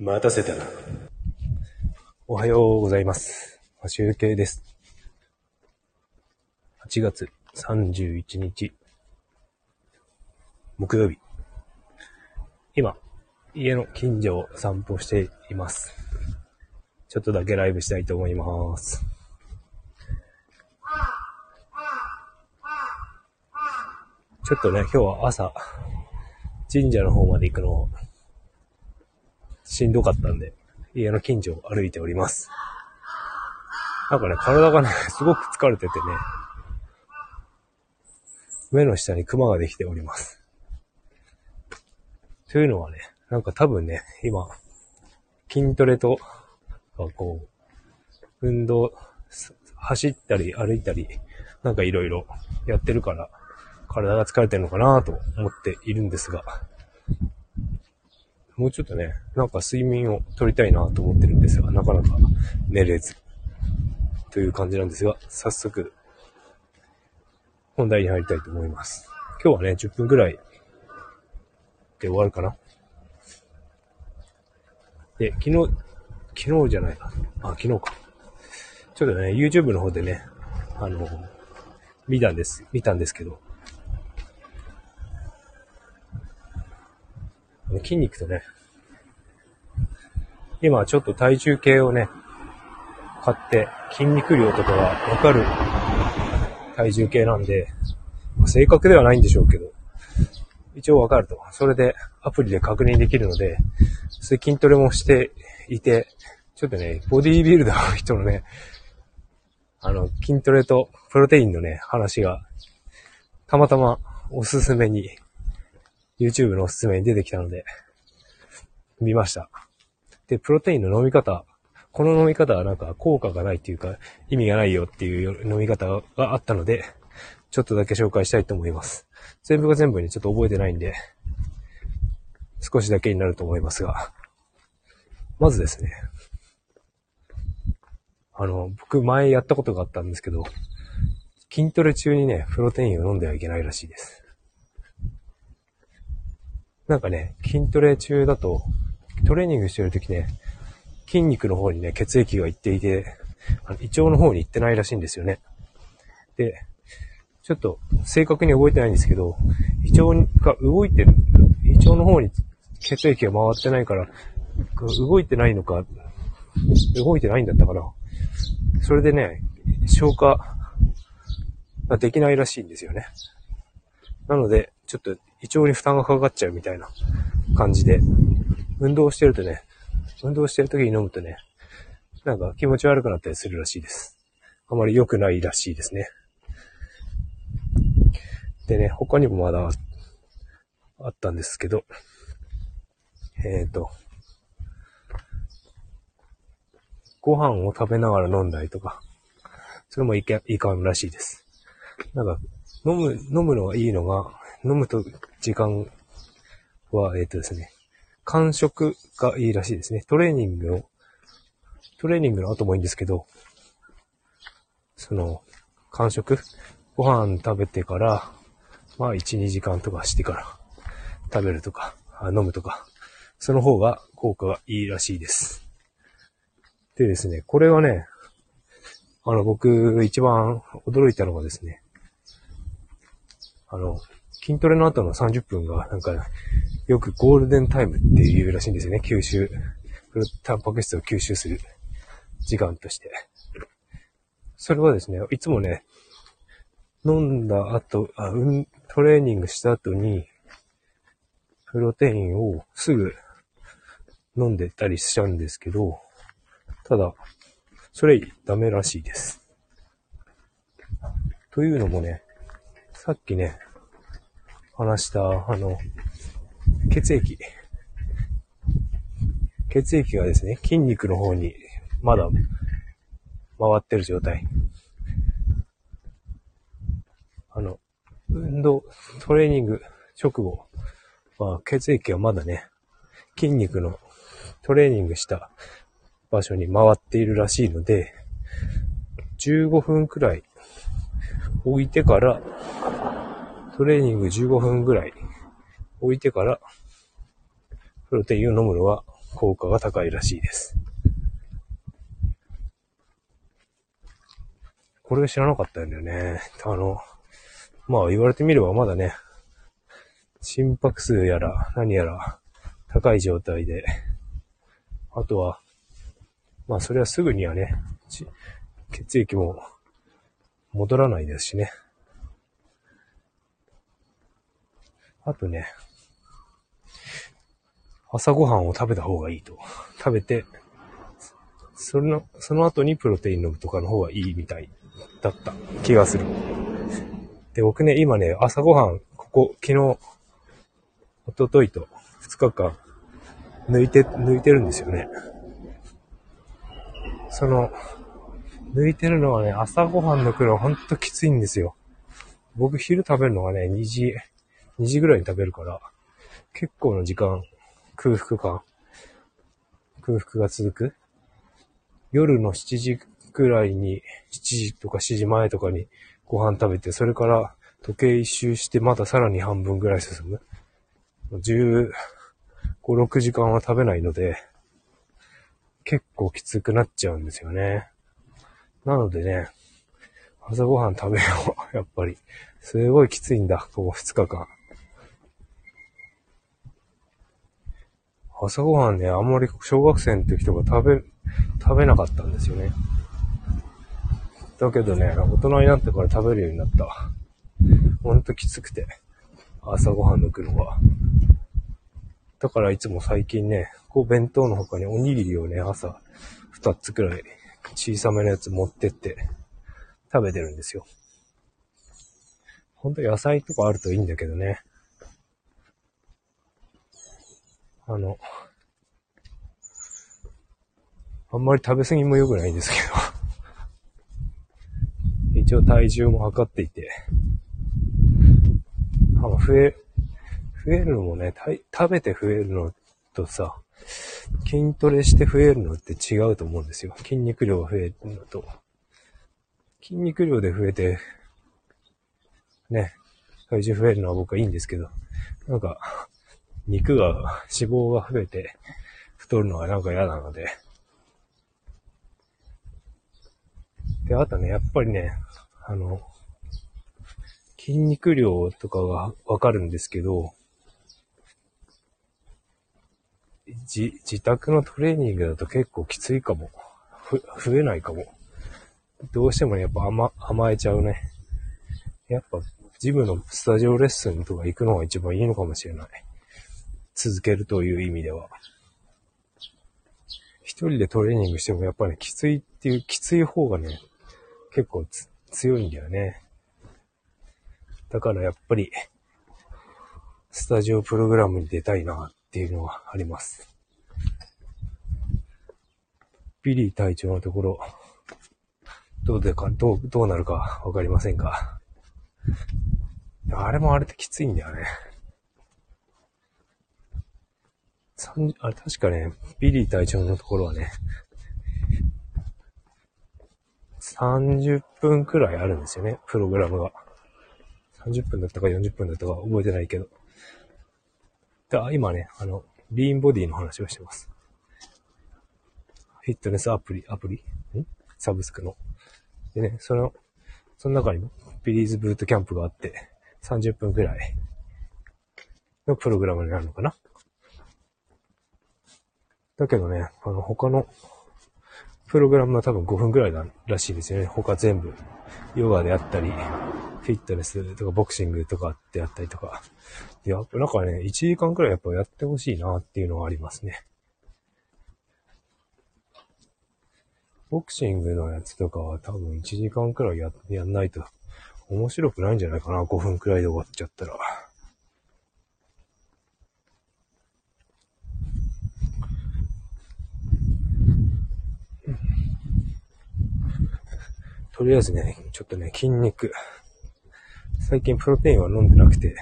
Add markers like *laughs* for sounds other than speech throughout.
待たせたな。おはようございます。集計です。8月31日、木曜日。今、家の近所を散歩しています。ちょっとだけライブしたいと思います。ちょっとね、今日は朝、神社の方まで行くのをしんどかったんで、家の近所を歩いております。なんかね、体がね、*laughs* すごく疲れててね、目の下にクマができております。というのはね、なんか多分ね、今、筋トレと、こう、運動、走ったり歩いたり、なんかいろいろやってるから、体が疲れてるのかなと思っているんですが、もうちょっとね、なんか睡眠を取りたいなと思ってるんですが、なかなか寝れず、という感じなんですが、早速、本題に入りたいと思います。今日はね、10分ぐらいで終わるかな。で、昨日、昨日じゃないな。あ、昨日か。ちょっとね、YouTube の方でね、あの、見たんです、見たんですけど、筋肉とね、今ちょっと体重計をね、買って筋肉量とかがわかる体重計なんで、まあ正確ではないんでしょうけど、一応わかると。それでアプリで確認できるので、そういう筋トレもしていて、ちょっとね、ボディービルダーの人のね、あの、筋トレとプロテインのね、話が、たまたまおすすめに YouTube のおすすめに出てきたので、見ました。で、プロテインの飲み方、この飲み方はなんか効果がないっていうか、意味がないよっていう飲み方があったので、ちょっとだけ紹介したいと思います。全部が全部にちょっと覚えてないんで、少しだけになると思いますが、まずですね、あの、僕前やったことがあったんですけど、筋トレ中にね、プロテインを飲んではいけないらしいです。なんかね、筋トレ中だと、トレーニングしてるときね、筋肉の方にね、血液が行っていて、あの胃腸の方に行ってないらしいんですよね。で、ちょっと正確に覚えてないんですけど、胃腸が動いてる、胃腸の方に血液が回ってないから、動いてないのか、動いてないんだったかな。それでね、消化ができないらしいんですよね。なので、ちょっと胃腸に負担がかかっちゃうみたいな感じで、運動してるとね、運動してる時に飲むとね、なんか気持ち悪くなったりするらしいです。あまり良くないらしいですね。でね、他にもまだあったんですけど、えっ、ー、と、ご飯を食べながら飲んだりとか、それもいけいかんらしいです。なんか、飲む、飲むのがいいのが、飲むと時間は、えっ、ー、とですね、間食がいいらしいですね。トレーニングの、トレーニングの後もいいんですけど、その、間食ご飯食べてから、まあ1、2時間とかしてから食べるとか、飲むとか、その方が効果がいいらしいです。でですね、これはね、あの僕一番驚いたのがですね、あの、筋トレの後の30分がなんかよくゴールデンタイムっていうらしいんですよね。吸収。タンパク質を吸収する時間として。それはですね、いつもね、飲んだ後、あ、うん、トレーニングした後に、プロテインをすぐ飲んでたりしちゃうんですけど、ただ、それダメらしいです。というのもね、さっきね、話した、あの、血液。血液がですね、筋肉の方にまだ回ってる状態。あの、運動、トレーニング直後は血液がまだね、筋肉のトレーニングした場所に回っているらしいので、15分くらい置いてから、トレーニング15分ぐらい置いてから、プロテインを飲むのは効果が高いらしいです。これ知らなかったんだよね。あの、まあ言われてみればまだね、心拍数やら何やら高い状態で、あとは、まあそれはすぐにはね、血液も戻らないですしね。あとね、朝ごはんを食べた方がいいと。食べて、その、その後にプロテイン飲むとかの方がいいみたいだった気がする。で、僕ね、今ね、朝ごはん、ここ、昨日、おとといと2日間、抜いて、抜いてるんですよね。その、抜いてるのはね、朝ごはん抜くのほんときついんですよ。僕昼食べるのがね、2時、2時ぐらいに食べるから、結構の時間、空腹感、空腹が続く？夜の7時くらいに、7時とか7時前とかにご飯食べて、それから時計一周してまたさらに半分ぐらい進む。15、6時間は食べないので、結構きつくなっちゃうんですよね。なのでね、朝ごはん食べよう。やっぱり。すごいきついんだ、ここ2日間。朝ごはんね、あんまり小学生の時とか食べ、食べなかったんですよね。だけどね、大人になってから食べるようになった。ほんときつくて。朝ごはん抜くのは。だからいつも最近ね、こう弁当の他におにぎりをね、朝2つくらい小さめのやつ持ってって食べてるんですよ。ほんと野菜とかあるといいんだけどね。あの、あんまり食べ過ぎも良くないんですけど *laughs* 一応体重も測っていて、あの、増え、増えるのもね、食べて増えるのとさ、筋トレして増えるのって違うと思うんですよ。筋肉量が増えるのと。筋肉量で増えて、ね、体重増えるのは僕はいいんですけど、なんか、肉が、*laughs* 脂肪が増えて太るのはなんか嫌なので。で、あとね、やっぱりね、あの、筋肉量とかがわかるんですけど、じ、自宅のトレーニングだと結構きついかも。ふ、増えないかも。どうしてもね、やっぱ甘、甘えちゃうね。やっぱ、ジムのスタジオレッスンとか行くのが一番いいのかもしれない。続けるという意味では。一人でトレーニングしてもやっぱり、きついっていう、きつい方がね、結構強いんだよね。だからやっぱり、スタジオプログラムに出たいなっていうのはあります。ビリー隊長のところ、どうでか、どう、どうなるかわかりませんが。あれもあれってきついんだよね。あれ確かね、ビリー隊長のところはね、30分くらいあるんですよね、プログラムが。30分だったか40分だったか覚えてないけど。だ今ね、あの、リーンボディの話をしてます。フィットネスアプリ、アプリ？ん？サブスクの。でね、その、その中にも、ビリーズブートキャンプがあって、30分くらいのプログラムになるのかなだけどね、あの、他のプログラムは多分5分くらいだらしいですよね。他全部。ヨガであったり、フィットネスとかボクシングとかであったりとか。いや、なんかね、1時間くらいやっぱやってほしいなっていうのはありますね。ボクシングのやつとかは多分1時間くらいや、やんないと面白くないんじゃないかな。5分くらいで終わっちゃったら。とりあえずね、ちょっとね、筋肉。最近プロテインは飲んでなくて、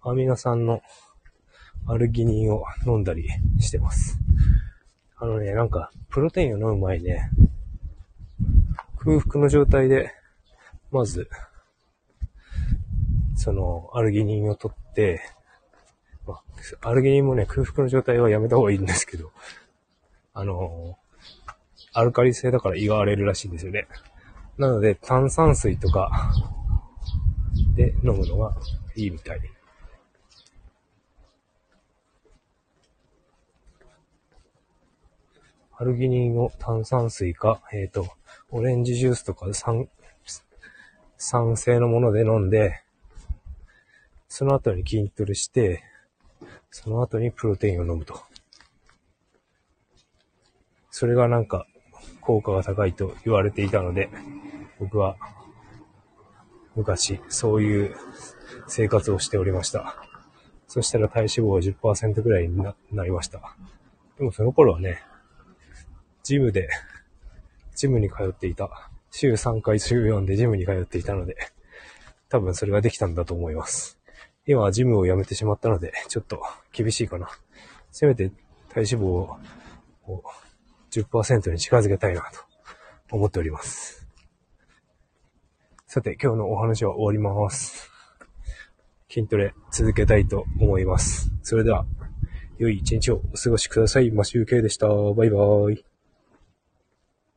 アミノ酸のアルギニンを飲んだりしてます。あのね、なんか、プロテインを飲む前ね、空腹の状態で、まず、その、アルギニンを取って、ま、アルギニンもね、空腹の状態はやめた方がいいんですけど、あの、アルカリ性だから胃が荒れるらしいんですよね。なので、炭酸水とかで飲むのがいいみたい。アルギニンを炭酸水か、えっ、ー、と、オレンジジュースとか酸、酸性のもので飲んで、その後に筋トレして、その後にプロテインを飲むと。それがなんか効果が高いと言われていたので、僕は昔そういう生活をしておりました。そしたら体脂肪は10%くらいになりました。でもその頃はね、ジムで、ジムに通っていた。週3回、週4でジムに通っていたので、多分それができたんだと思います。今はジムを辞めてしまったので、ちょっと厳しいかな。せめて体脂肪を10%に近づけたいなと思っております。さて、今日のお話は終わります。筋トレ続けたいと思います。それでは、良い一日をお過ごしください。マシュウケイでした。バイバーイ。